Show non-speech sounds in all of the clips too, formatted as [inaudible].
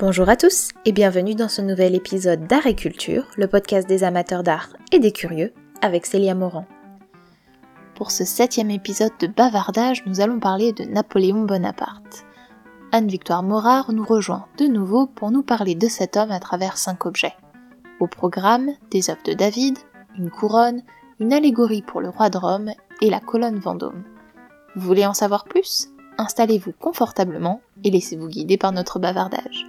Bonjour à tous et bienvenue dans ce nouvel épisode d'Art et Culture, le podcast des amateurs d'art et des curieux, avec Célia Morand. Pour ce septième épisode de bavardage, nous allons parler de Napoléon Bonaparte. Anne-Victoire Morard nous rejoint de nouveau pour nous parler de cet homme à travers cinq objets. Au programme, des œuvres de David, une couronne, une allégorie pour le roi de Rome et la colonne Vendôme. Vous voulez en savoir plus? Installez-vous confortablement et laissez-vous guider par notre bavardage.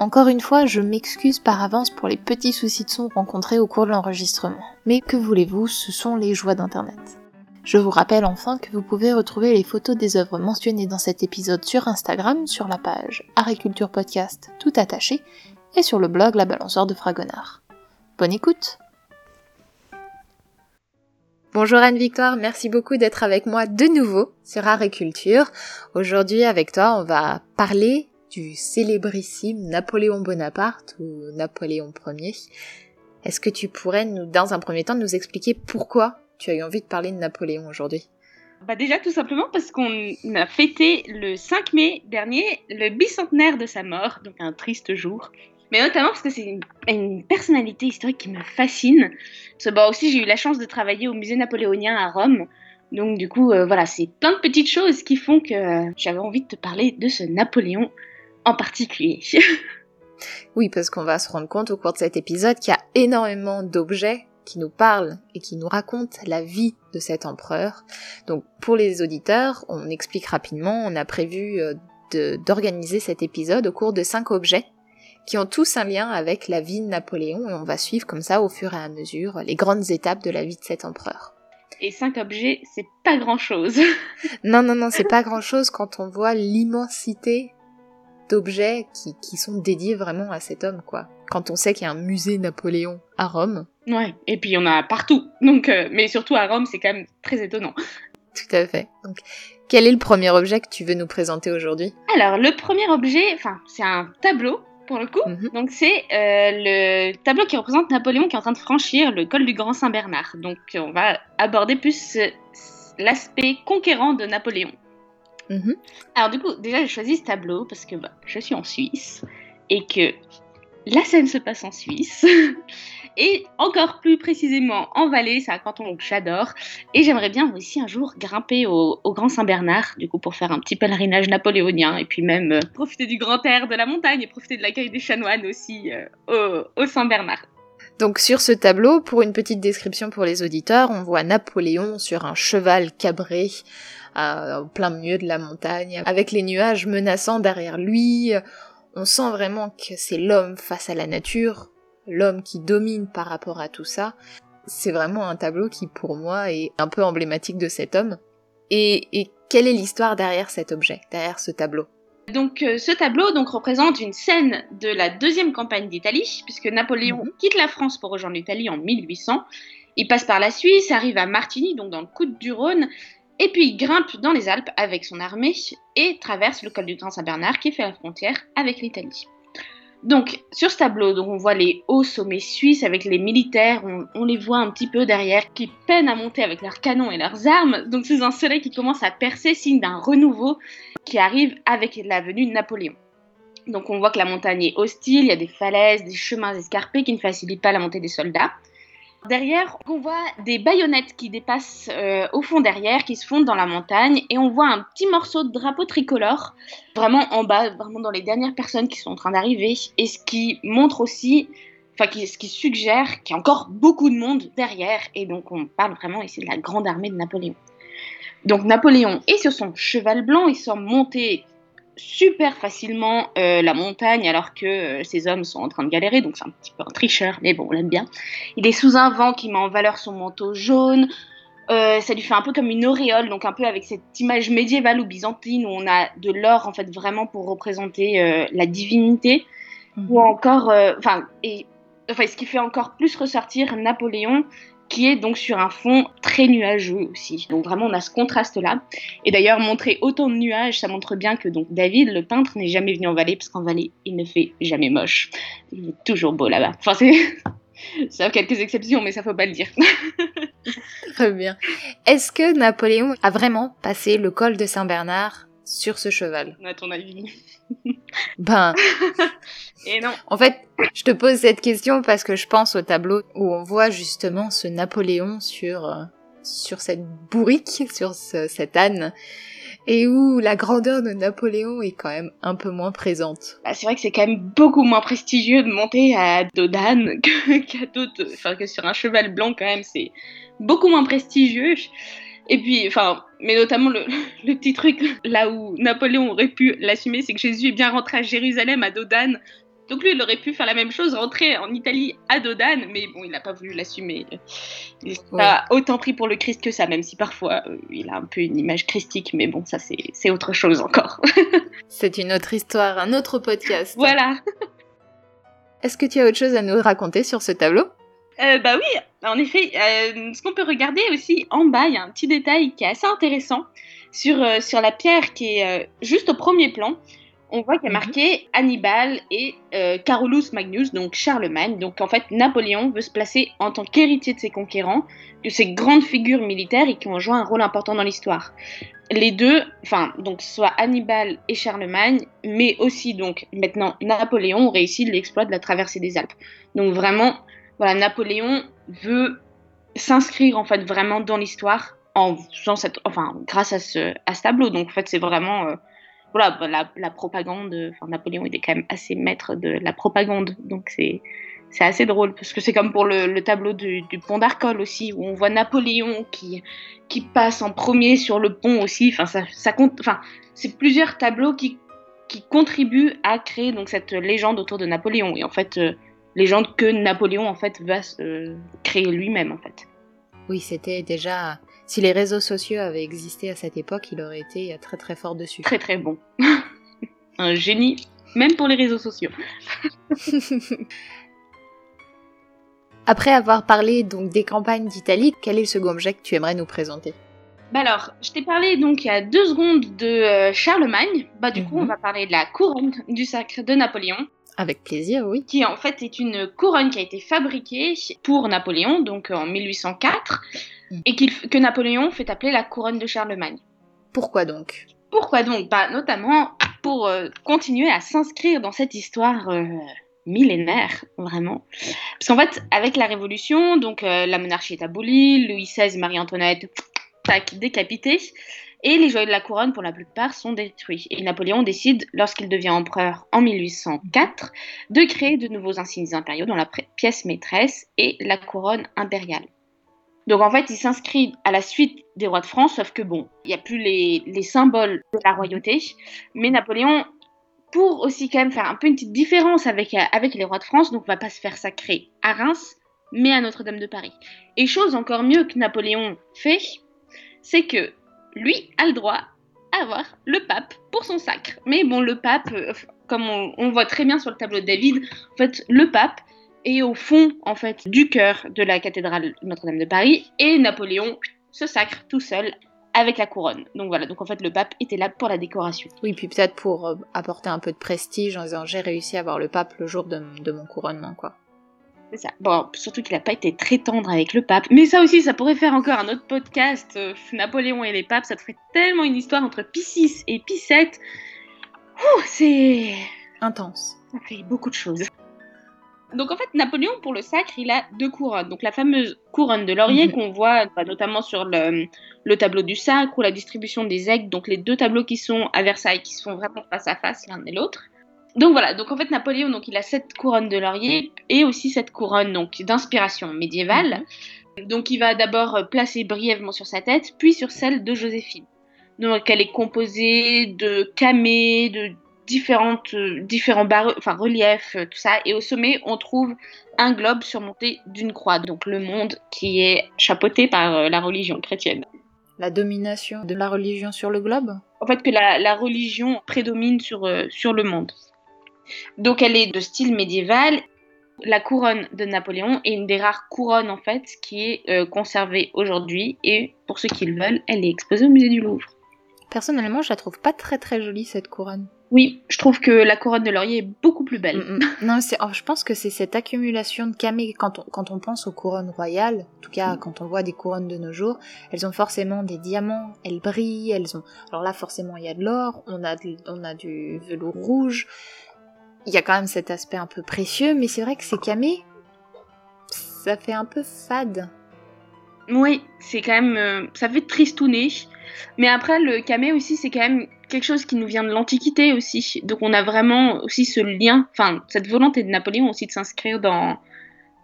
Encore une fois, je m'excuse par avance pour les petits soucis de son rencontrés au cours de l'enregistrement. Mais que voulez-vous, ce sont les joies d'Internet. Je vous rappelle enfin que vous pouvez retrouver les photos des œuvres mentionnées dans cet épisode sur Instagram, sur la page Agriculture Podcast tout attaché, et sur le blog La Balançoire de Fragonard. Bonne écoute Bonjour Anne-Victoire, merci beaucoup d'être avec moi de nouveau sur Agriculture. Aujourd'hui avec toi on va parler du célébrissime Napoléon Bonaparte ou Napoléon Ier. Est-ce que tu pourrais dans un premier temps nous expliquer pourquoi tu as eu envie de parler de Napoléon aujourd'hui? Bah déjà tout simplement parce qu'on a fêté le 5 mai dernier le bicentenaire de sa mort, donc un triste jour. Mais notamment parce que c'est une, personnalité historique qui me fascine. Parce que, bah, aussi j'ai eu la chance de travailler au musée napoléonien à Rome. Donc du coup euh, voilà, c'est plein de petites choses qui font que j'avais envie de te parler de ce Napoléon en particulier. [laughs] oui, parce qu'on va se rendre compte au cours de cet épisode qu'il y a énormément d'objets qui nous parle et qui nous raconte la vie de cet empereur. Donc pour les auditeurs, on explique rapidement, on a prévu euh, d'organiser cet épisode au cours de cinq objets qui ont tous un lien avec la vie de Napoléon et on va suivre comme ça au fur et à mesure les grandes étapes de la vie de cet empereur. Et cinq objets, c'est pas grand chose. [laughs] non, non, non, c'est pas grand chose quand on voit l'immensité d'objets qui, qui sont dédiés vraiment à cet homme, quoi. Quand on sait qu'il y a un musée Napoléon à Rome, Ouais, et puis il y en a partout. Donc, euh, mais surtout à Rome, c'est quand même très étonnant. Tout à fait. Donc, quel est le premier objet que tu veux nous présenter aujourd'hui? Alors, le premier objet, enfin, c'est un tableau pour le coup. Mhm. Donc, c'est euh, le tableau qui représente Napoléon qui est en train de franchir le col du Grand Saint-Bernard. Donc, on va aborder plus l'aspect conquérant de Napoléon. Mhm. Alors, du coup, déjà, j'ai choisi ce tableau parce que bah, je suis en Suisse et que la scène se passe en Suisse. [laughs] et encore plus précisément en Valais, c'est un canton que j'adore. Et j'aimerais bien aussi un jour grimper au, Grand Saint-Bernard, du coup pour faire un petit pèlerinage napoléonien et puis même euh, profiter du grand air de la montagne et profiter de l'accueil des chanoines aussi euh, au, Saint-Bernard. Donc sur ce tableau, pour une petite description pour les auditeurs, on voit Napoléon sur un cheval cabré au plein milieu de la montagne, avec les nuages menaçants derrière lui. On sent vraiment que c'est l'homme face à la nature, l'homme qui domine par rapport à tout ça, c'est vraiment un tableau qui pour moi est un peu emblématique de cet homme. Et, quelle est l'histoire derrière cet objet, derrière ce tableau? Donc euh, ce tableau donc représente une scène de la deuxième campagne d'Italie, puisque Napoléon mhm. quitte la France pour rejoindre l'Italie en 1800. Il passe par la Suisse, arrive à Martigny, donc dans le coude du Rhône, et puis il grimpe dans les Alpes avec son armée et traverse le col du Grand Saint-Bernard qui fait la frontière avec l'Italie. Donc, sur ce tableau, donc on voit les hauts sommets suisses avec les militaires, on, les voit un petit peu derrière, qui peinent à monter avec leurs canons et leurs armes. Donc, c'est un soleil qui commence à percer, signe d'un renouveau qui arrive avec la venue de Napoléon. Donc, on voit que la montagne est hostile, il y a des falaises, des chemins escarpés qui ne facilitent pas la montée des soldats. Derrière, on voit des baïonnettes qui dépassent euh, au fond derrière, qui se fondent dans la montagne, et on voit un petit morceau de drapeau tricolore, vraiment en bas, vraiment dans les dernières personnes qui sont en train d'arriver, et ce qui montre aussi, enfin, ce qui suggère qu'il y a encore beaucoup de monde derrière, et donc on parle vraiment ici de la grande armée de Napoléon. Donc Napoléon est sur son cheval blanc, il semble monter super facilement euh, la montagne alors que euh, ces hommes sont en train de galérer, donc c'est un petit peu un tricheur, mais bon, on l'aime bien. Il est sous un vent qui met en valeur son manteau jaune. Euh, ça lui fait un peu comme une auréole, donc un peu avec cette image médiévale ou byzantine où on a de l'or en fait vraiment pour représenter la divinité, mhm. ou encore, enfin, et enfin, ce qui fait encore plus ressortir Napoléon, qui est donc sur un fond très nuageux aussi. Donc vraiment on a ce contraste là. Et d'ailleurs montrer autant de nuages, ça montre bien que donc David le peintre n'est jamais venu en Valais parce qu'en Valais il ne fait jamais moche. Il est toujours beau là-bas. Enfin c'est [laughs] a quelques exceptions mais ça faut pas le dire. [laughs] Très bien. Est-ce que Napoléon a vraiment passé le col de Saint-Bernard sur ce cheval À ton avis [laughs] Ben. Et non. En fait, je te pose cette question parce que je pense au tableau où on voit justement ce Napoléon sur, euh, sur cette bourrique, sur cette âne, et où la grandeur de Napoléon est quand même un peu moins présente. Bah, c'est vrai que c'est quand même beaucoup moins prestigieux de monter à dos d'âne [laughs] qu'à d'autres, enfin que sur un cheval blanc quand même, c'est beaucoup moins prestigieux. Et puis, enfin, mais notamment [laughs] le, petit truc là où Napoléon aurait pu l'assumer, c'est que Jésus est bien rentré à Jérusalem à Dodane. Donc lui, il aurait pu faire la même chose, rentrer en Italie à Dodane, mais bon, il n'a pas voulu l'assumer. Il n'a pas autant pris pour le Christ que ça, même si parfois euh, il a un peu une image christique, mais bon, ça c'est autre chose encore. [laughs] c'est une autre histoire, un autre podcast. Voilà. Est-ce que tu as autre chose à nous raconter sur ce tableau? Euh, bah oui, en effet, euh, ce qu'on peut regarder aussi en bas, il y a un petit détail qui est assez intéressant sur, euh, sur la pierre qui est juste au premier plan. On voit qu'il y a mhm. marqué Hannibal et Carolus Magnus, donc Charlemagne. Donc en fait, Napoléon veut se placer en tant qu'héritier de ses conquérants, de ces grandes figures militaires et qui ont joué un rôle important dans l'histoire. Les deux, enfin, donc soit Hannibal et Charlemagne, mais aussi donc maintenant Napoléon ont réussi l'exploit de la traversée des Alpes. Donc vraiment, voilà, Napoléon veut s'inscrire en fait vraiment dans l'histoire en cette, enfin, grâce à ce, à ce tableau. Donc en fait, c'est vraiment euh, voilà, la, propagande. Enfin, Napoléon était quand même assez maître de la propagande, donc c'est c'est assez drôle parce que c'est comme pour le, le tableau du, pont d'Arcole aussi où on voit Napoléon qui qui passe en premier sur le pont aussi. Enfin, ça compte. Enfin, c'est plusieurs tableaux qui qui contribuent à créer donc cette légende autour de Napoléon. Et en fait, euh, légende que Napoléon en fait va euh, créer lui-même en fait. Oui, c'était déjà si les réseaux sociaux avaient existé à cette époque, il aurait été très très fort dessus. Très très bon. [laughs] Un génie même pour les réseaux sociaux. [laughs] Après avoir parlé donc des campagnes d'Italie, quel est le second objet que tu aimerais nous présenter? Bah alors, je t'ai parlé donc il y a deux secondes de euh, Charlemagne. Bah du coup, on mhm. va parler de la couronne du sacre de Napoléon. Avec plaisir, oui. Qui en fait est une couronne qui a été fabriquée pour Napoléon, donc en 1804, mm. et que Napoléon fait appeler la couronne de Charlemagne. Pourquoi donc? Pourquoi donc? Bah notamment pour euh, continuer à s'inscrire dans cette histoire euh, millénaire, vraiment. Parce qu'en fait, avec la Révolution, donc euh, la monarchie est abolie, Louis XVI, Marie-Antoinette, tac, décapité et les joyaux de la couronne pour la plupart sont détruits. Et Napoléon décide, lorsqu'il devient empereur en 1804, de créer de nouveaux insignes impériaux dont la pièce maîtresse et la couronne impériale. Donc en fait, il s'inscrit à la suite des rois de France, sauf que bon, il n'y a plus les, symboles de la royauté, mais Napoléon, pour aussi quand même faire un peu une petite différence avec, avec les rois de France, donc va pas se faire sacrer à Reims, mais à Notre-Dame de Paris. Et chose encore mieux que Napoléon fait, c'est que lui a le droit à avoir le pape pour son sacre. Mais bon, le pape, euh, comme on, voit très bien sur le tableau de David, en fait, le pape est au fond, en fait, du cœur de la cathédrale Notre-Dame de Paris, et Napoléon se sacre tout seul avec la couronne. Donc voilà, donc en fait le pape était là pour la décoration. Oui, puis peut-être pour euh, apporter un peu de prestige en disant j'ai réussi à avoir le pape le jour de, de mon couronnement, quoi. C'est ça. Bon, surtout qu'il n'a pas été très tendre avec le pape. Mais ça aussi, ça pourrait faire encore un autre podcast. Euh, Napoléon et les papes, ça te ferait tellement une histoire entre Pie et Pie c'est. Intense. Ça fait beaucoup de choses. Donc en fait, Napoléon, pour le sacre, il a deux couronnes. Donc la fameuse couronne de laurier mhm. qu'on voit bah, notamment sur le, le, tableau du sacre ou la distribution des aigles. Donc les deux tableaux qui sont à Versailles, qui sont vraiment face à face l'un et l'autre. Donc voilà, donc en fait Napoléon, donc il a cette couronne de laurier et aussi cette couronne donc d'inspiration médiévale. Mhm. Donc il va d'abord placer brièvement sur sa tête, puis sur celle de Joséphine. Donc elle est composée de camées, de différentes, différents enfin reliefs, tout ça. Et au sommet, on trouve un globe surmonté d'une croix, donc le monde qui est chapeauté par euh, la religion chrétienne. La domination de la religion sur le globe? En fait, que la, religion prédomine sur, euh, sur le monde. Donc elle est de style médiéval. La couronne de Napoléon est une des rares couronnes en fait qui est euh, conservée aujourd'hui et pour ceux qui le veulent, elle est exposée au musée du Louvre. Personnellement, je la trouve pas très très jolie cette couronne. Oui, je trouve que la couronne de laurier est beaucoup plus belle. Mm, mm. Non, c'est, oh, je pense que c'est cette accumulation de camées. Quand on, quand on pense aux couronnes royales, en tout cas quand on voit des couronnes de nos jours, elles ont forcément des diamants, elles brillent, elles ont. Alors là, forcément, il y a de l'or, on a, on a du velours rouge. Il y a quand même cet aspect un peu précieux, mais c'est vrai que ces camées, ça fait un peu fade. Oui, c'est quand même. euh, ça fait tristouner. Mais après, le camé aussi, c'est quand même quelque chose qui nous vient de l'Antiquité aussi. Donc on a vraiment aussi ce lien, enfin, cette volonté de Napoléon aussi de s'inscrire dans,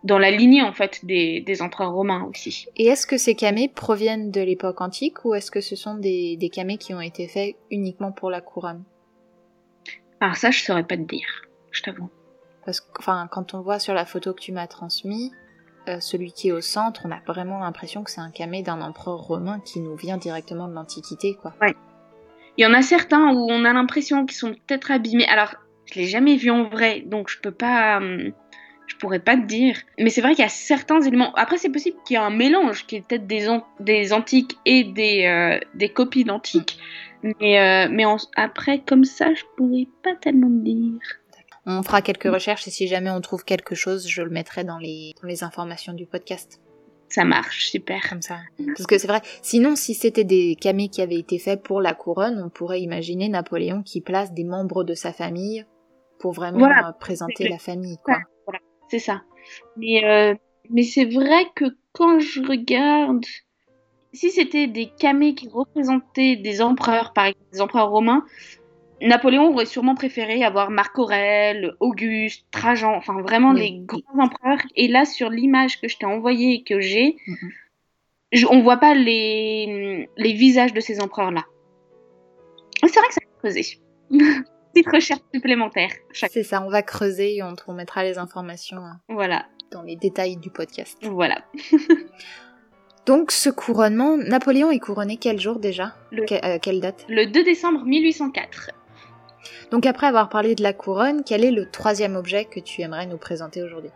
dans la lignée en fait des, des empereurs romains aussi. Et est-ce que ces camées proviennent de l'époque antique ou est-ce que ce sont des, des camées qui ont été faits uniquement pour la couronne? Alors ça, je saurais pas te dire, je t'avoue. Parce que, enfin, quand on voit sur la photo que tu m'as transmise, euh, celui qui est au centre, on a vraiment l'impression que c'est un camé d'un empereur romain qui nous vient directement de l'Antiquité, quoi. Il y en a certains où on a l'impression qu'ils sont peut-être abîmés. Alors, je l'ai jamais vu en vrai, donc je peux pas, hum, je pourrais pas te dire. Mais c'est vrai qu'il y a certains éléments. Après, c'est possible qu'il y ait un mélange, qui est peut-être des, an- des antiques et des, euh, des copies d'antiques. Mais, euh, mais en- après, comme ça, je pourrais pas tellement te dire. On fera quelques recherches et si jamais on trouve quelque chose, je le mettrai dans les, dans les informations du podcast. Ça marche, super. Comme ça. Parce que c'est vrai, sinon si c'était des camés qui avaient été faits pour la couronne, on pourrait imaginer Napoléon qui place des membres de sa famille pour vraiment Voilà. euh, présenter la famille, quoi. C'est ça. Mais, euh, mais c'est vrai que quand je regarde, si c'était des camés qui représentaient des empereurs, par exemple des empereurs romains, Napoléon aurait sûrement préféré avoir Marc Aurèle, Auguste, Trajan, enfin vraiment Oui. les grands empereurs. Et là, sur l'image que je t'ai envoyée et que j'ai, Mhm. je- on voit pas les, les visages de ces empereurs-là. C'est vrai que ça va creuser. [laughs] Petite recherche supplémentaire. Chaque... C'est ça, on va creuser et on, on mettra les informations hein, Voilà, dans les détails du podcast. voilà. [laughs] Donc ce couronnement, Napoléon est couronné quel jour déjà? Le- Que- euh, Quelle date? Le 2 décembre 1804. Donc après avoir parlé de la couronne, quel est le troisième objet que tu aimerais nous présenter aujourd'hui?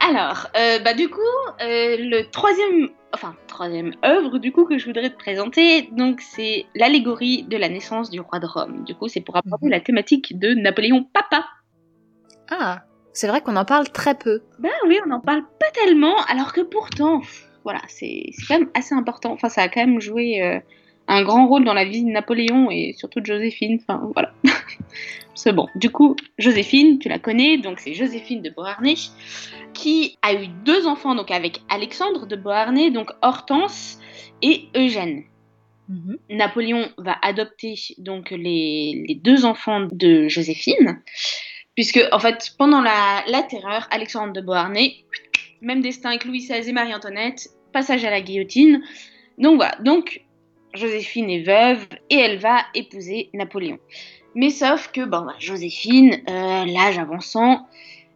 Alors, euh, bah du coup, euh, le troisième, enfin troisième œuvre du coup que je voudrais te présenter, donc c'est l'allégorie de la naissance du roi de Rome. Du coup, c'est pour aborder Mhm. la thématique de Napoléon Papa. Ah, c'est vrai qu'on en parle très peu. Ben oui, on n'en parle pas tellement, alors que pourtant, voilà, c'est c'est quand même assez important. Enfin, ça a quand même joué euh, un grand rôle dans la vie de Napoléon et surtout de Joséphine. Enfin, voilà. [laughs] c'est bon. Du coup, Joséphine, tu la connais, donc c'est Joséphine de Beauharnais, qui a eu deux enfants, donc avec Alexandre de Beauharnais, donc Hortense et Eugène. Mhm. Napoléon va adopter donc les, les deux enfants de Joséphine, puisque en fait pendant la, la terreur, Alexandre de Beauharnais, même destin avec Louis XVI et Marie-Antoinette, passage à la guillotine. Donc voilà, donc Joséphine est veuve et elle va épouser Napoléon. Mais sauf que bon, bah, Joséphine, euh, l'âge avançant,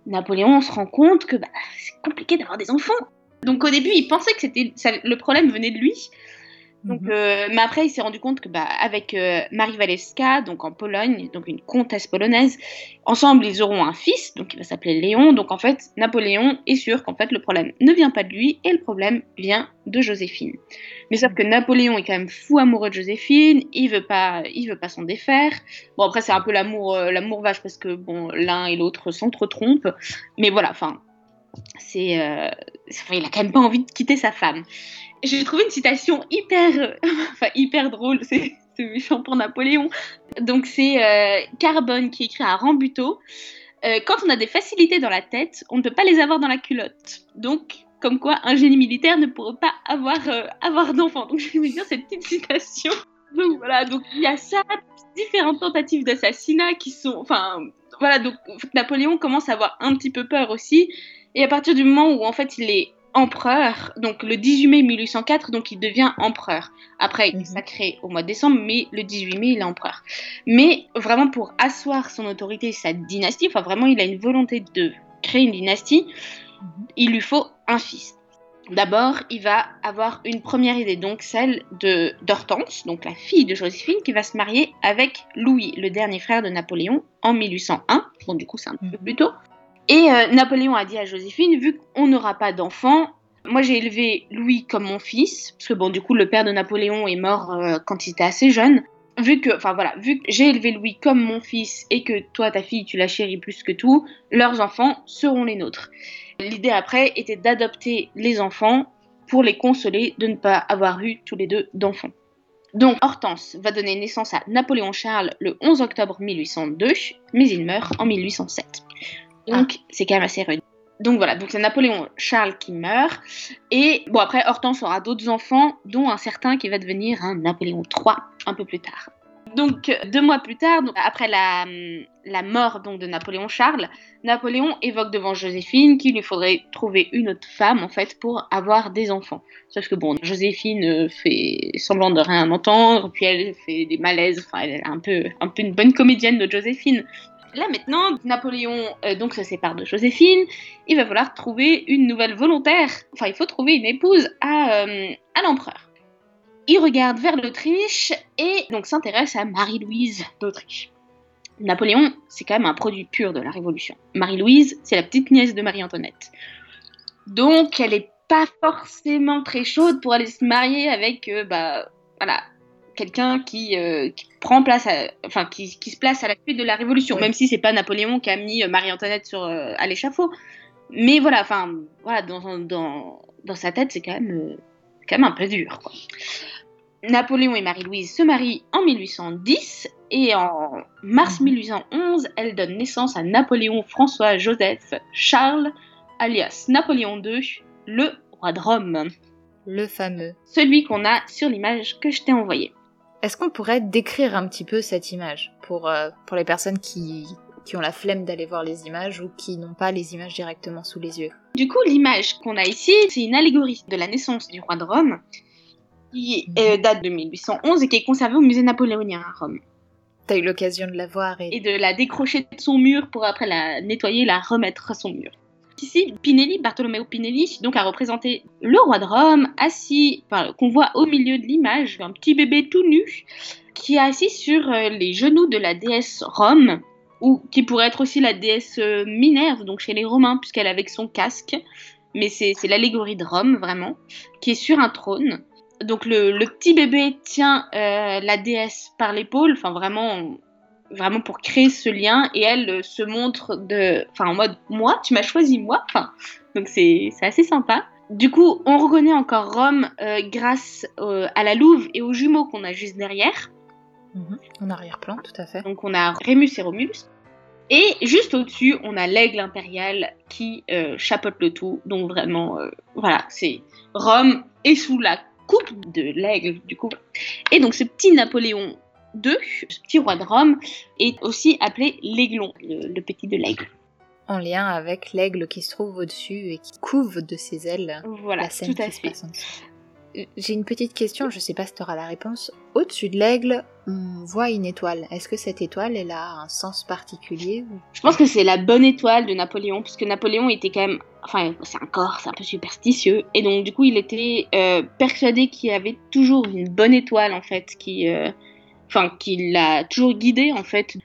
Napoléon se rend compte que bah, c'est compliqué d'avoir des enfants. Donc au début, il pensait que c'était le problème venait de lui. Donc, Mhm. euh, mais après, il s'est rendu compte que, bah, avec euh, Marie Walewska, donc en Pologne, donc une comtesse polonaise, ensemble, ils auront un fils, donc il va s'appeler Léon. Donc, en fait, Napoléon est sûr qu'en fait, le problème ne vient pas de lui et le problème vient de Joséphine. Mais sauf que Napoléon est quand même fou amoureux de Joséphine, il veut pas, il veut pas s'en défaire. Bon, après, c'est un peu l'amour, euh, l'amour vache parce que bon, l'un et l'autre s'entretrompent. Mais voilà, enfin, c'est, euh, enfin, il a quand même pas envie de quitter sa femme. J'ai trouvé une citation hyper, [laughs] enfin hyper drôle, c'est c'est méchant pour Napoléon. Donc c'est euh, Carbone qui écrit à Rambuteau. Euh, quand on a des facilités dans la tête, on ne peut pas les avoir dans la culotte. Donc, comme quoi, un génie militaire ne pourrait pas avoir, euh, avoir d'enfant. Donc, je vais dire cette petite citation. Donc voilà, donc il y a ça, différentes tentatives d'assassinat qui sont, enfin, voilà, donc Napoléon commence à avoir un petit peu peur aussi. Et à partir du moment où en fait il est empereur, donc le 18 mai 1804, donc il devient empereur. Après, il est Mhm. sacré au mois de décembre, mais le 18 mai, il est empereur. Mais vraiment pour asseoir son autorité, sa dynastie, enfin vraiment, il a une volonté de créer une dynastie, Mhm. il lui faut un fils. D'abord, il va avoir une première idée, donc celle de d'Hortense, donc la fille de Joséphine, qui va se marier avec Louis, le dernier frère de Napoléon, en 1801. Bon, du coup, c'est un peu Mhm. plus tôt. Et euh, Napoléon a dit à Joséphine, vu qu'on n'aura pas d'enfant, moi j'ai élevé Louis comme mon fils, parce que bon, du coup, le père de Napoléon est mort euh, quand il était assez jeune. vu que, enfin voilà, vu que j'ai élevé Louis comme mon fils et que toi, ta fille, tu la chéris plus que tout, leurs enfants seront les nôtres. L'idée après était d'adopter les enfants pour les consoler de ne pas avoir eu tous les deux d'enfants. Donc Hortense va donner naissance à Napoléon Charles le 11 octobre 1802, mais il meurt en 1807. Donc c'est quand même assez rude. Donc voilà, donc c'est Napoléon Charles qui meurt. Et bon, après, Hortense aura d'autres enfants, dont un certain qui va devenir un Napoléon III un peu plus tard. Donc deux mois plus tard, après la, la mort donc, de Napoléon Charles, Napoléon évoque devant Joséphine qu'il lui faudrait trouver une autre femme en fait pour avoir des enfants. Sauf que bon, Joséphine fait semblant de rien entendre, puis elle fait des malaises, enfin elle est un peu, un peu une bonne comédienne de Joséphine. Là maintenant, Napoléon euh, donc se sépare de Joséphine. Il va falloir trouver une nouvelle volontaire. Enfin, il faut trouver une épouse à, euh, à l'empereur. Il regarde vers l'Autriche et donc s'intéresse à Marie-Louise d'Autriche. Napoléon, c'est quand même un produit pur de la Révolution. Marie-Louise, c'est la petite nièce de Marie-Antoinette. Donc, elle est pas forcément très chaude pour aller se marier avec, euh, bah, voilà, quelqu'un qui, euh, qui, prend place, à, enfin qui, qui, se place à la suite de la Révolution, même si c'est pas Napoléon qui a mis euh, Marie-Antoinette sur euh, à l'échafaud. Mais voilà, enfin voilà, dans, dans, dans sa tête, c'est quand même quand même un peu dur. Quoi. Napoléon et Marie-Louise se marient en 1810 et en mars 1811, elle donne naissance à Napoléon François Joseph Charles, alias Napoléon II, le roi de Rome. Le fameux. Celui qu'on a sur l'image que je t'ai envoyée. Est-ce qu'on pourrait décrire un petit peu cette image pour, euh, pour les personnes qui, qui ont la flemme d'aller voir les images ou qui n'ont pas les images directement sous les yeux? Du coup, l'image qu'on a ici, c'est une allégorie de la naissance du roi de Rome qui euh, date de 1811 et qui est conservée au musée napoléonien à Rome. T'as eu l'occasion de la voir et... et de la décrocher de son mur pour après la nettoyer et la remettre à son mur. Ici, Pinelli, Bartolomeo Pinelli, donc a représenté le roi de Rome assis, qu'on voit au milieu de l'image, un petit bébé tout nu, qui est assis sur euh, les genoux de la déesse Rome, ou qui pourrait être aussi la déesse euh, Minerve, donc chez les Romains, puisqu'elle est avec son casque, mais c'est l'allégorie de Rome, vraiment, qui est sur un trône. Donc le, le petit bébé tient euh, la déesse par l'épaule, enfin vraiment vraiment pour créer ce lien et elle euh, se montre de enfin en mode moi tu m'as choisi moi enfin donc c'est assez sympa. Du coup on reconnaît encore Rome euh, grâce euh, à la louve et aux jumeaux qu'on a juste derrière. Mmh, en arrière-plan tout à fait. Donc on a Rémus et Romulus. Et juste au-dessus on a l'aigle impérial qui euh, chapeaute le tout. Donc vraiment voilà c'est Rome est sous la coupe de l'aigle du coup. Et donc ce petit Napoléon 2, ce petit roi de Rome, est aussi appelé l'aiglon, le, le, petit de l'aigle. En lien avec l'aigle qui se trouve au-dessus et qui couve de ses ailes voilà, la scène tout à qui fait. se passe en dessous. J'ai une petite question, je sais pas si tu auras la réponse. Au-dessus de l'aigle, on voit une étoile. Est-ce que cette étoile, elle a un sens particulier. Je pense que c'est la bonne étoile de Napoléon, puisque Napoléon était quand même... Enfin, c'est un corps, c'est un peu superstitieux. Et donc, du coup, il était euh, persuadé qu'il y avait toujours une bonne étoile, en fait, qui... Euh, enfin qui l'a toujours guidé en fait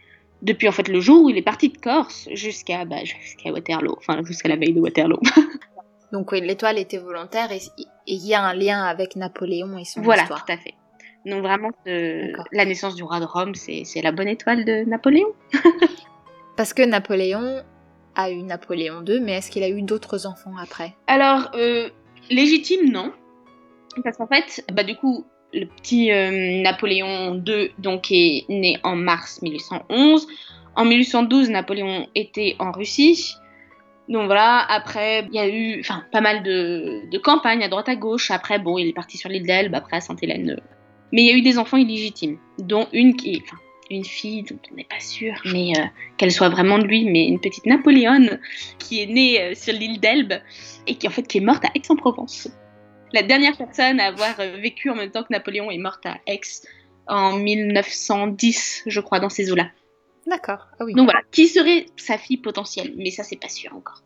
depuis en fait le jour où il est parti de Corse jusqu'à bah, jusqu'à Waterloo, enfin jusqu'à la veille de Waterloo. [laughs] Donc l'étoile était volontaire et il y a un lien avec Napoléon et son voilà, histoire. Voilà, tout à fait. Donc vraiment, euh, la naissance du roi de Rome, c'est la bonne étoile de Napoléon. [laughs] Parce que Napoléon a eu Napoléon II, mais est-ce qu'il a eu d'autres enfants après? Alors, euh, légitime, non. Parce qu'en fait, bah, du coup, le petit euh, Napoléon II donc, est né en mars 1811. En 1812, Napoléon était en Russie. Donc voilà, après, il y a eu pas mal de, campagnes à droite à gauche. Après, bon, il est parti sur l'île d'Elbe, après à Sainte-Hélène. Mais il y a eu des enfants illégitimes, dont une qui une fille dont on n'est pas sûr, mais euh, qu'elle soit vraiment de lui, mais une petite Napoléone qui est née euh, sur l'île d'Elbe et qui en fait qui est morte à Aix-en-Provence la dernière personne à avoir euh, vécu en même temps que Napoléon est morte à Aix en 1910, je crois, dans ces eaux-là. D'accord. Ah oui. Donc voilà, qui serait sa fille potentielle Mais ça, c'est pas sûr encore.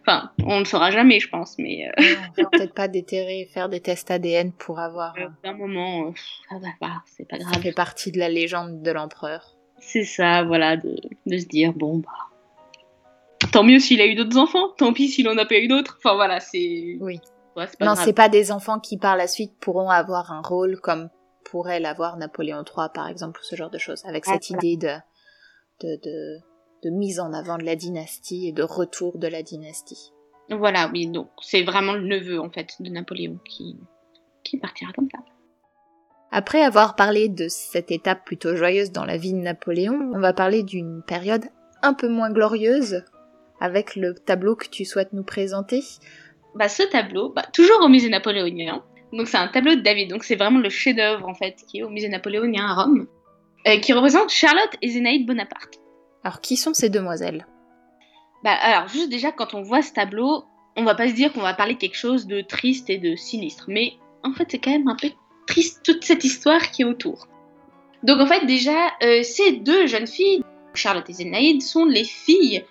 Enfin, on ne le saura jamais, je pense, mais. Euh... on va peut-être pas déterrer, faire des tests ADN pour avoir. [laughs] Euh, un moment, ça va pas, c'est pas grave. Ça fait partie de la légende de l'empereur. C'est ça, voilà, de, de se dire, bon, bah. Tant mieux s'il a eu d'autres enfants, tant pis s'il en a pas eu d'autres. Enfin voilà, c'est. Oui. Ouais, non, c'est pas des enfants qui par la suite pourront avoir un rôle comme pourrait l'avoir Napoléon III, par exemple, ou ce genre de choses, avec cette idée de, de, de, mise en avant de la dynastie et de retour de la dynastie. Voilà, oui, donc c'est vraiment le neveu, en fait, de Napoléon qui, qui partira comme ça. Après avoir parlé de cette étape plutôt joyeuse dans la vie de Napoléon, on va parler d'une période un peu moins glorieuse, avec le tableau que tu souhaites nous présenter. Bah, ce tableau, bah, toujours au musée napoléonien, donc c'est un tableau de David, donc c'est vraiment le chef-d'œuvre en fait qui est au musée napoléonien à Rome, euh, qui représente Charlotte et Zénaïde Bonaparte. Alors qui sont ces demoiselles? Bah alors juste déjà quand on voit ce tableau, on va pas se dire qu'on va parler quelque chose de triste et de sinistre, mais en fait c'est quand même un peu triste toute cette histoire qui est autour. Donc en fait déjà euh, ces deux jeunes filles, Charlotte et Zénaïde, sont les filles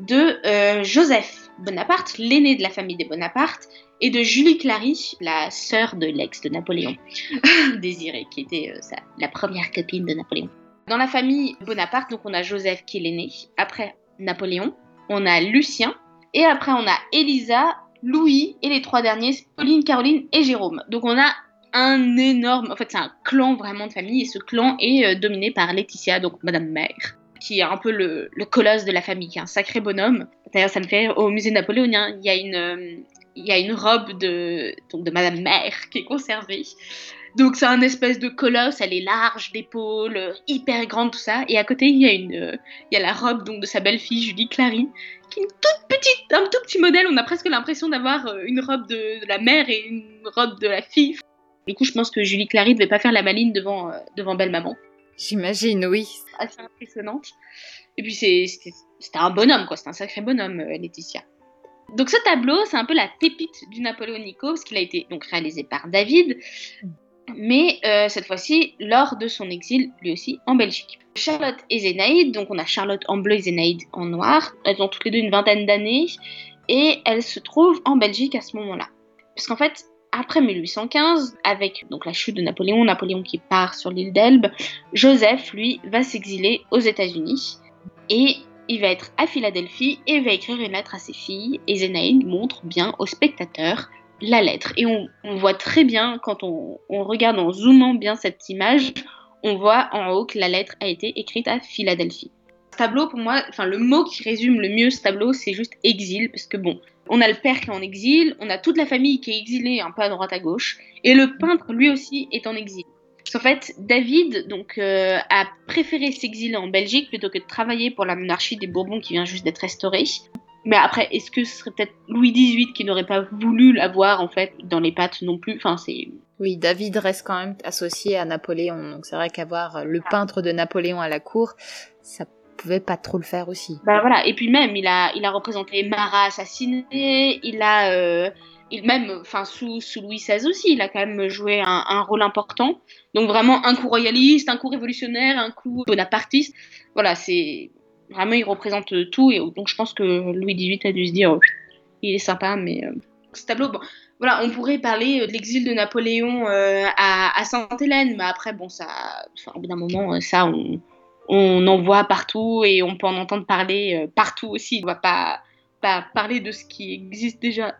de euh, Joseph Bonaparte, l'aîné de la famille des Bonaparte, et de Julie Clary, la sœur de l'ex de Napoléon, [laughs] Désirée, qui était euh, la première copine de Napoléon. Dans la famille Bonaparte, donc on a Joseph qui est l'aîné, après Napoléon, on a Lucien, et après on a Elisa, Louis, et les trois derniers, Pauline, Caroline et Jérôme. Donc on a un énorme, en fait c'est un clan vraiment de famille, et ce clan est euh, dominé par Laetitia, donc Madame Mère qui est un peu le, colosse de la famille, qui est un sacré bonhomme. D'ailleurs, ça me fait au musée napoléonien, il y a une, euh, il y a une robe de, donc de Madame Mère qui est conservée. Donc c'est un espèce de colosse, elle est large d'épaule, hyper grande, tout ça. Et à côté, il y a, une, il y a la robe donc, de sa belle-fille, Julie Clary, qui est une toute petite, un tout petit modèle. On a presque l'impression d'avoir euh, une robe de, la mère et une robe de la fille. Du coup, je pense que Julie Clary ne devait pas faire la maline devant, euh, devant Belle Maman. J'imagine, oui. Assez impressionnante. Et puis c'était un bonhomme, quoi. C'était un sacré bonhomme, euh, Laetitia. Donc ce tableau, c'est un peu la pépite du Napoléonico, parce qu'il a été donc réalisé par David, mais euh, cette fois-ci lors de son exil, lui aussi, en Belgique. Charlotte et Zénaïde, donc on a Charlotte en bleu et Zénaïde en noir, elles ont toutes les deux une vingtaine d'années, et elles se trouvent en Belgique à ce moment-là. Parce qu'en fait, après 1815, avec donc la chute de Napoléon, Napoléon qui part sur l'île d'Elbe, Joseph, lui, va s'exiler aux États-Unis et il va être à Philadelphie et va écrire une lettre à ses filles. Et Zénaïde montre bien aux spectateurs la lettre. Et on, voit très bien, quand on, regarde en zoomant bien cette image, on voit en haut que la lettre a été écrite à Philadelphie. Ce tableau, pour moi, enfin le mot qui résume le mieux ce tableau, c'est juste exil, parce que bon, on a le père qui est en exil, on a toute la famille qui est exilée un peu à droite à gauche, et le peintre lui aussi est en exil. En fait, David donc euh, a préféré s'exiler en Belgique plutôt que de travailler pour la monarchie des Bourbons qui vient juste d'être restaurée. Mais après, est-ce que ce serait peut-être Louis XVIII qui n'aurait pas voulu l'avoir en fait dans les pattes non plus? Enfin, c'est. Oui, David reste quand même associé à Napoléon, donc c'est vrai qu'avoir le peintre de Napoléon à la cour, ça pouvait pas trop le faire aussi. Bah voilà, et puis même, il a, il a représenté Marat assassiné, il a, euh, il même, enfin sous, sous Louis XVI aussi, il a quand même joué un, rôle important. Donc vraiment un coup royaliste, un coup révolutionnaire, un coup bonapartiste. Voilà, c'est vraiment il représente tout et donc je pense que Louis XVIII a dû se dire, il est sympa, mais euh, ce tableau, voilà, on pourrait parler de l'exil de Napoléon euh, à, Sainte-Hélène, mais après bon ça, au bout d'un moment ça on en voit partout et on peut en entendre parler euh, partout aussi. On va pas, pas parler de ce qui existe déjà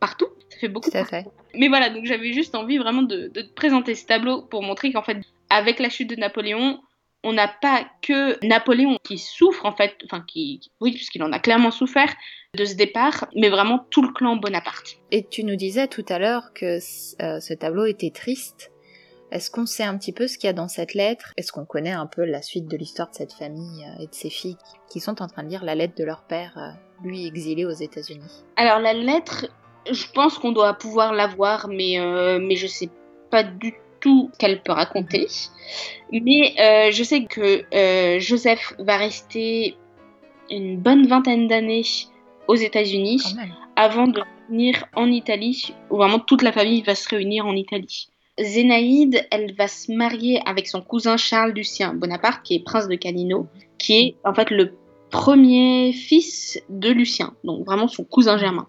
partout. Ça fait beaucoup. Tout fait. Mais voilà, donc j'avais juste envie vraiment de, te présenter ce tableau pour montrer qu'en fait, avec la chute de Napoléon, on n'a pas que Napoléon qui souffre en fait, enfin qui, oui, puisqu'il en a clairement souffert de ce départ, mais vraiment tout le clan Bonaparte. Et tu nous disais tout à l'heure que euh, ce tableau était triste. Est-ce qu'on sait un petit peu ce qu'il y a dans cette lettre? Est-ce qu'on connaît un peu la suite de l'histoire de cette famille euh, et de ses filles qui sont en train de lire la lettre de leur père, euh, lui exilé aux États-Unis? Alors la lettre, je pense qu'on doit pouvoir la voir, mais, euh, mais je sais pas du tout qu'elle peut raconter. Mais je sais que Joseph va rester une bonne vingtaine d'années aux États-Unis avant de venir en Italie, où vraiment toute la famille va se réunir en Italie. Zénaïde, elle va se marier avec son cousin Charles Lucien Bonaparte, qui est prince de Canino, qui est en fait le premier fils de Lucien, donc vraiment son cousin germain.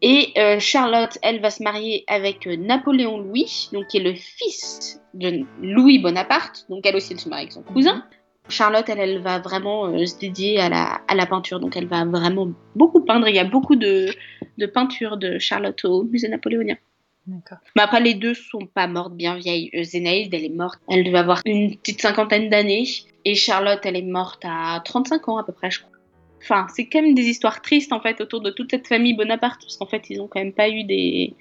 Et euh, Charlotte, elle va se marier avec euh, Napoléon Louis, donc qui est le fils de Louis Bonaparte, donc elle aussi se marie avec son cousin. Charlotte, elle, elle va vraiment euh, se dédier à la, à la, peinture, donc elle va vraiment beaucoup peindre. Il y a beaucoup de, de peintures de Charlotte au musée napoléonien. D'accord. Mais après, les deux sont pas mortes bien vieilles. Euh, Zénaïde, elle est morte, elle devait avoir une petite cinquantaine d'années. Et Charlotte, elle est morte à 35 ans à peu près, je crois. Enfin, c'est quand même des histoires tristes en fait autour de toute cette famille Bonaparte, parce qu'en fait, ils ont quand même pas eu des.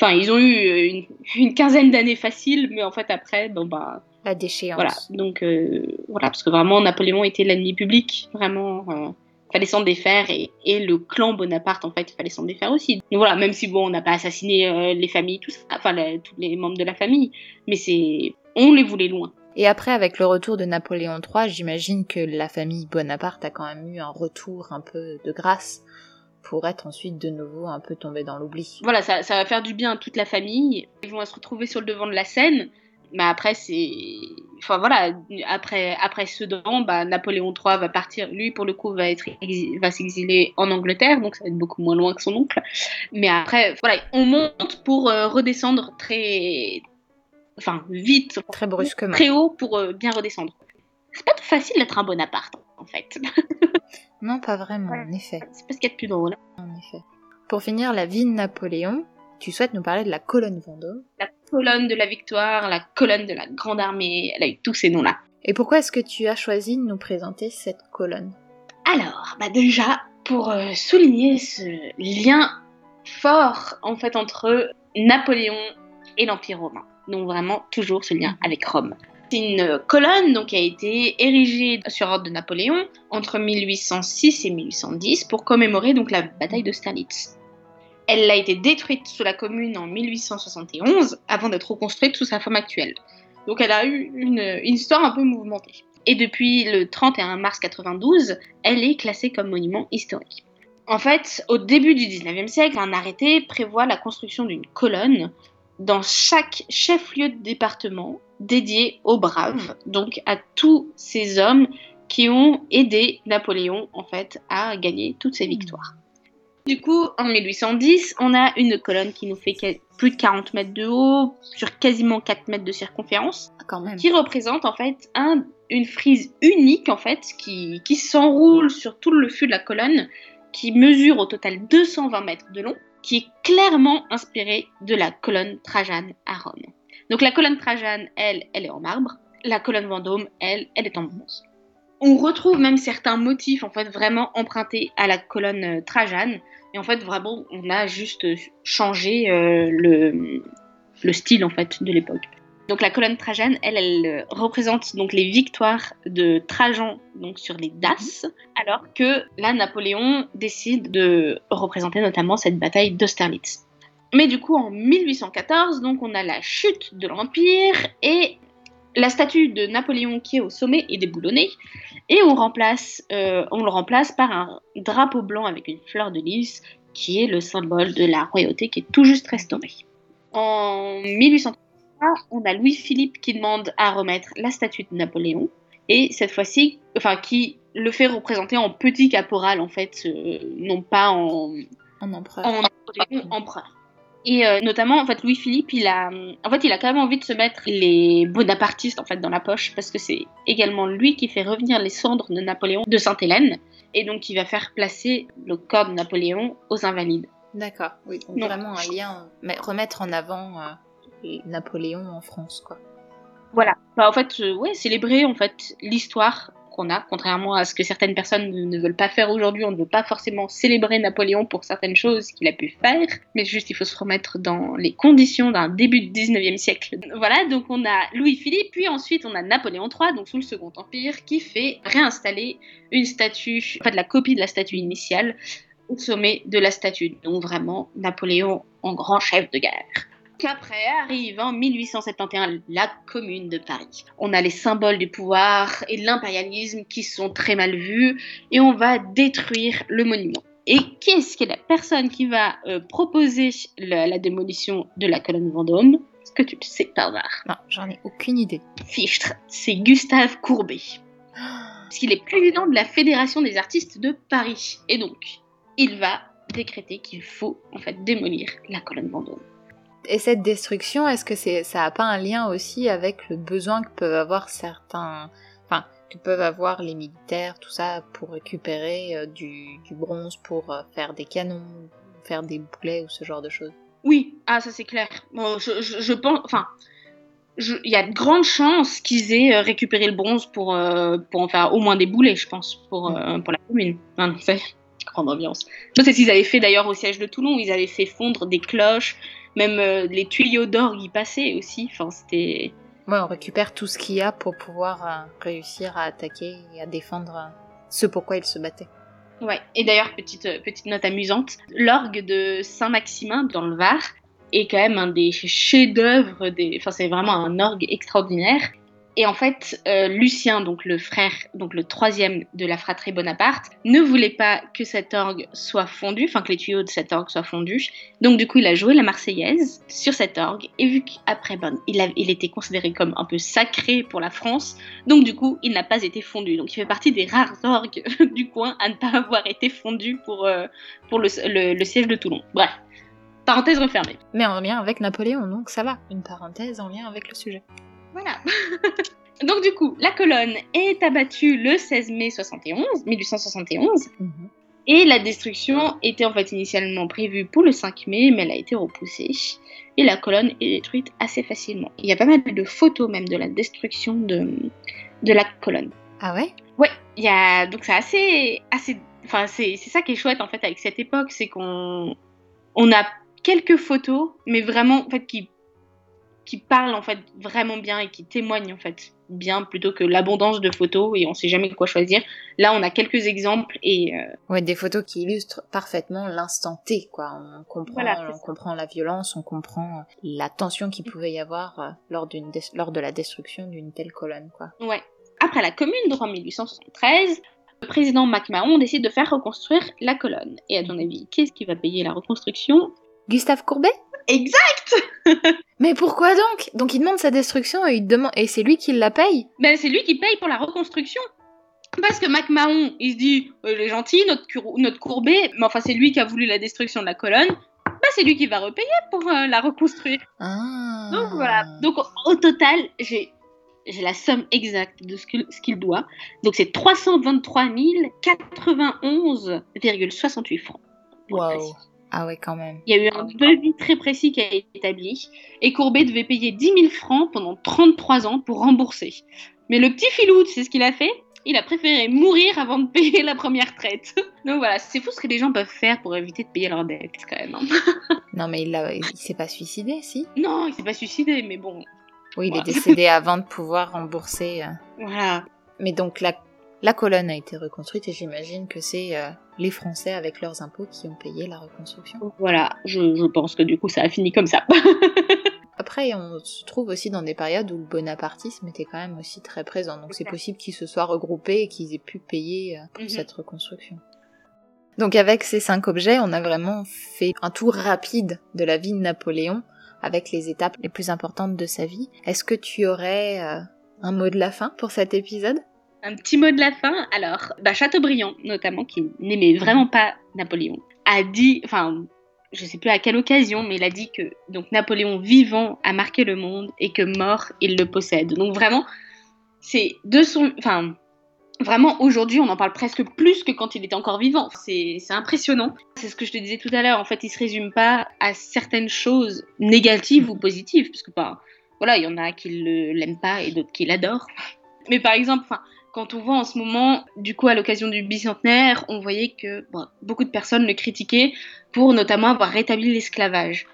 Enfin, ils ont eu une, [laughs] une quinzaine d'années faciles, mais en fait, après, bon bah. La déchéance. Voilà, donc euh, voilà, parce que vraiment, Napoléon était l'ennemi public, vraiment. Euh, fallait s'en défaire et, et, le clan Bonaparte en fait il fallait s'en défaire aussi donc voilà même si bon on n'a pas assassiné euh, les familles tout ça, enfin tous les membres de la famille mais c'est on les voulait loin et après, avec le retour de Napoléon III, j'imagine que la famille Bonaparte a quand même eu un retour un peu de grâce pour être ensuite de nouveau un peu tombé dans l'oubli. Voilà, ça, ça, va faire du bien à toute la famille. Ils vont se retrouver sur le devant de la scène. Mais après, c'est. Enfin voilà, après, après Sedan, bah, Napoléon III va partir. Lui, pour le coup, va, être va s'exiler en Angleterre, donc ça va être beaucoup moins loin que son oncle. Mais après, voilà, on monte pour euh, redescendre très, enfin vite, très brusquement, très haut pour euh, bien redescendre. C'est pas tout facile d'être un Bonaparte, en fait. non, pas vraiment, en effet. C'est pas ce qu'il y a de plus drôle. En effet. Pour finir, la vie de Napoléon, tu souhaites nous parler de la colonne Vendôme? La colonne de la victoire, la colonne de la grande armée, elle a eu tous ces noms-là. Et pourquoi est-ce que tu as choisi de nous présenter cette colonne? Alors, bah déjà, pour euh, souligner ce lien fort, en fait, entre Napoléon et l'Empire romain donc vraiment toujours ce lien avec Rome. C'est une colonne donc, qui a été érigée sur ordre de Napoléon entre 1806 et 1810 pour commémorer donc, la bataille d'Austerlitz. Elle a été détruite sous la commune en 1871 avant d'être reconstruite sous sa forme actuelle. Donc elle a eu une, histoire un peu mouvementée. Et depuis le 31 mars 92, elle est classée comme monument historique. En fait, au début du 19e siècle, un arrêté prévoit la construction d'une colonne dans chaque chef-lieu de département dédié aux braves, donc à tous ces hommes qui ont aidé Napoléon en fait à gagner toutes ses victoires. Du coup, en 1810, on a une colonne qui nous fait plus de 40 mètres de haut, sur quasiment 4 mètres de circonférence, ah, Quand même. qui représente en fait un, une frise unique en fait qui, qui s'enroule sur tout le fût de la colonne, qui mesure au total 220 mètres de long qui est clairement inspirée de la colonne Trajane à Rome. Donc la colonne Trajane, elle, elle est en marbre. La colonne Vendôme, elle, elle est en bronze. On retrouve même certains motifs en fait vraiment empruntés à la colonne euh, Trajane. Et en fait vraiment on a juste changé euh, le, le style en fait de l'époque. Donc la colonne Trajane, elle, elle euh, représente donc les victoires de Trajan donc sur les Daces, alors que là Napoléon décide de représenter notamment cette bataille d'Austerlitz. Mais du coup en 1814, donc on a la chute de l'empire et la statue de Napoléon qui est au sommet est déboulonnée et on remplace, euh, on le remplace par un drapeau blanc avec une fleur de lys qui est le symbole de la royauté qui est tout juste restauré. En 1814 on a Louis-Philippe qui demande à remettre la statue de Napoléon. Et cette fois-ci, enfin, qui le fait représenter en petit caporal, en fait, euh, non pas en, en empereur. En empereur. Et euh, notamment, en fait, Louis-Philippe, il a, en fait, il a quand même envie de se mettre les bonapartistes en fait dans la poche parce que c'est également lui qui fait revenir les cendres de Napoléon de Sainte-Hélène et donc il va faire placer le corps de Napoléon aux Invalides. D'accord, oui, donc, vraiment un lien, mais remettre en avant. Euh, Napoléon en France, quoi. Voilà. Bah, en fait, euh, ouais, célébrer en fait l'histoire qu'on a, contrairement à ce que certaines personnes ne veulent pas faire aujourd'hui. On ne veut pas forcément célébrer Napoléon pour certaines choses qu'il a pu faire, mais juste il faut se remettre dans les conditions d'un début du 19e siècle. Voilà, donc on a Louis-Philippe, puis ensuite on a Napoléon III, donc sous le Second Empire, qui fait réinstaller une statue, enfin de la copie de la statue initiale, au sommet de la statue. Donc vraiment Napoléon en grand chef de guerre. Après arrive en 1871 la Commune de Paris. On a les symboles du pouvoir et de l'impérialisme qui sont très mal vus et on va détruire le monument. Et qu'est-ce que la personne qui va euh, proposer la, démolition de la colonne Vendôme? Est-ce que tu le sais par hasard Non, j'en ai aucune idée. Fichtre, c'est Gustave Courbet. Parce qu'il est président de la Fédération des artistes de Paris. Et donc, il va décréter qu'il faut en fait démolir la colonne Vendôme. Et cette destruction, est-ce que c'est, ça n'a pas un lien aussi avec le besoin que peuvent avoir certains, enfin, que peuvent avoir les militaires, tout ça, pour récupérer euh, du, bronze, pour euh, faire des canons, faire des boulets ou ce genre de choses? Oui, ah ça c'est clair. Bon, je, je, je pense, enfin, il y a de grandes chances qu'ils aient euh, récupéré le bronze pour, euh, pour en faire au moins des boulets, je pense, pour, euh, pour la commune. Enfin, [laughs] grande ambiance. Je sais qu'ils avaient fait d'ailleurs au siège de Toulon, ils avaient fait fondre des cloches, même les tuyaux d'orgue y passaient aussi. Enfin, c'était. Ouais, on récupère tout ce qu'il y a pour pouvoir réussir à attaquer et à défendre ce pourquoi ils se battaient. Ouais, et d'ailleurs, petite, petite note amusante, l'orgue de Saint-Maximin dans le Var est quand même un des chefs-d'œuvre, des... enfin, c'est vraiment un orgue extraordinaire. Et en fait, euh, Lucien, donc le frère, donc le troisième de la fratrie Bonaparte, ne voulait pas que cet orgue soit fondu, enfin que les tuyaux de cet orgue soient fondus. Donc du coup, il a joué la Marseillaise sur cet orgue. Et vu qu'après, il, a, il était considéré comme un peu sacré pour la France, donc du coup, il n'a pas été fondu. Donc il fait partie des rares orgues [laughs] du coin à ne pas avoir été fondu pour, euh, pour le, le siège de Toulon. Bref. Parenthèse refermée. Mais en lien avec Napoléon, donc ça va. Une parenthèse en lien avec le sujet. Voilà. [laughs] donc du coup, la colonne est abattue le 16 mai 71, 1871. Mhm. Et la destruction était en fait initialement prévue pour le 5 mai, mais elle a été repoussée. Et la colonne est détruite assez facilement. Il y a pas mal de photos même de la destruction de, de la colonne. Ah ouais? Ouais, il y a donc c'est assez assez enfin c'est ça qui est chouette en fait avec cette époque, c'est qu'on on a quelques photos, mais vraiment en fait qui qui parlent en fait vraiment bien et qui témoignent en fait bien plutôt que l'abondance de photos et on sait jamais quoi choisir. Là, on a quelques exemples et euh, ouais, des photos qui illustrent parfaitement l'instant T quoi. On comprend, on comprend la violence, on comprend la tension qu'il pouvait y avoir euh, lors d'une lors de la destruction d'une telle colonne quoi. Ouais. Après la Commune, donc en 1873, le président MacMahon décide de faire reconstruire la colonne. Et à ton avis, qu'est-ce qui va payer la reconstruction? Gustave Courbet? Exact [laughs] Mais pourquoi donc? Donc il demande sa destruction et il demande et c'est lui qui la paye? Ben c'est lui qui paye pour la reconstruction. Parce que MacMahon, il se dit, euh, il est gentil, notre, notre Courbet, mais enfin c'est lui qui a voulu la destruction de la colonne, ben c'est lui qui va repayer pour euh, la reconstruire. Ah. Donc voilà. Donc au total, j'ai j'ai la somme exacte de ce qu'il doit. Donc c'est 323 091,68 francs. Waouh ah ouais, quand même. Il y a eu un devis très précis qui a été établi et Courbet devait payer 10 000 francs pendant 33 ans pour rembourser. Mais le petit filou, tu sais ce qu'il a fait? Il a préféré mourir avant de payer la première traite. [laughs] Donc voilà, c'est fou ce que les gens peuvent faire pour éviter de payer leurs dettes quand même. Hein. [laughs] non mais il, a, il s'est pas suicidé, si? Non, il s'est pas suicidé, mais bon. Oui, il est décédé [laughs] avant de pouvoir rembourser. Euh. Voilà. Mais donc la la colonne a été reconstruite et j'imagine que c'est euh, les Français avec leurs impôts qui ont payé la reconstruction. Voilà, je, pense que du coup ça a fini comme ça. [laughs] Après, on se trouve aussi dans des périodes où le bonapartisme était quand même aussi très présent, donc c'est possible qu'ils se soient regroupés et qu'ils aient pu payer euh, pour mhm. cette reconstruction. Donc avec ces cinq objets, on a vraiment fait un tour rapide de la vie de Napoléon avec les étapes les plus importantes de sa vie. Est-ce que tu aurais euh, un mot de la fin pour cet épisode? Un petit mot de la fin. Alors, bah, Chateaubriand, notamment, qui n'aimait vraiment pas Napoléon, a dit, enfin, je sais plus à quelle occasion, mais il a dit que donc Napoléon vivant a marqué le monde et que mort il le possède. Donc vraiment, c'est de son, enfin, vraiment aujourd'hui on en parle presque plus que quand il était encore vivant. C'est impressionnant. C'est ce que je te disais tout à l'heure. En fait, il se résume pas à certaines choses négatives ou positives, parce que bah, voilà, il y en a qui l'aiment pas et d'autres qui l'adorent. Mais par exemple, quand on voit en ce moment, du coup, à l'occasion du bicentenaire, on voyait que beaucoup de personnes le critiquaient pour notamment avoir rétabli l'esclavage.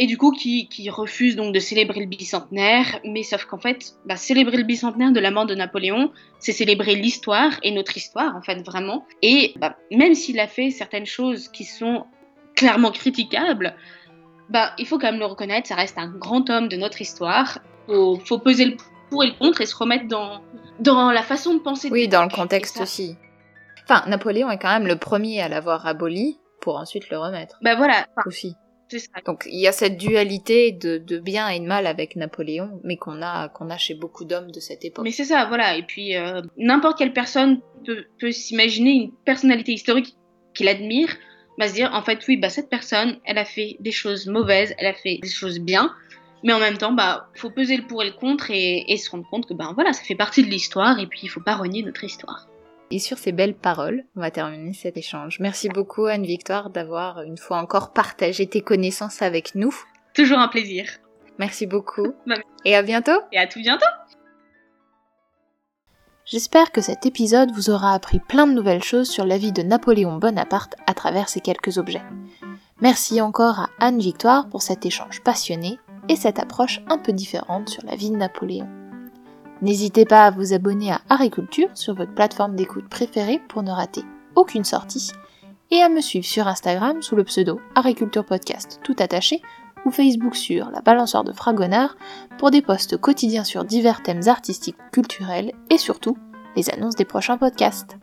Et du coup, qui, refusent donc de célébrer le bicentenaire, mais sauf qu'en fait, bah, célébrer le bicentenaire de la mort de Napoléon, c'est célébrer l'histoire et notre histoire, en fait, vraiment. Et bah, même s'il a fait certaines choses qui sont clairement critiquables, bah, il faut quand même le reconnaître, ça reste un grand homme de notre histoire. Il faut peser le pour et le contre et se remettre dans, dans la façon de penser. Oui, dans le contexte aussi. Enfin, Napoléon est quand même le premier à l'avoir aboli pour ensuite le remettre. Ben voilà. aussi. Donc il y a cette dualité de, de, bien et de mal avec Napoléon, mais qu'on a qu'on a chez beaucoup d'hommes de cette époque. Mais c'est ça, voilà. Et puis euh, n'importe quelle personne peut, peut s'imaginer une personnalité historique qu'il admire, va se dire en fait oui, bah cette personne, elle a fait des choses mauvaises, elle a fait des choses bien, mais en même temps, bah, faut peser le pour et le contre et, se rendre compte que ben voilà, ça fait partie de l'histoire et puis il faut pas renier notre histoire. Et sur ces belles paroles, on va terminer cet échange. Merci beaucoup Anne-Victoire d'avoir une fois encore partagé tes connaissances avec nous. Toujours un plaisir. Merci beaucoup. [laughs] Et à bientôt. Et à tout bientôt. J'espère que cet épisode vous aura appris plein de nouvelles choses sur la vie de Napoléon Bonaparte à travers ces quelques objets. Merci encore à Anne Victoire pour cet échange passionné et cette approche un peu différente sur la vie de Napoléon. N'hésitez pas à vous abonner à Agriculture sur votre plateforme d'écoute préférée pour ne rater aucune sortie et à me suivre sur Instagram sous le pseudo Agriculture Podcast tout attaché ou Facebook sur La Balançoire de Fragonard pour des posts quotidiens sur divers thèmes artistiques, culturels et surtout les annonces des prochains podcasts.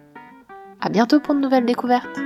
A bientôt pour de nouvelles découvertes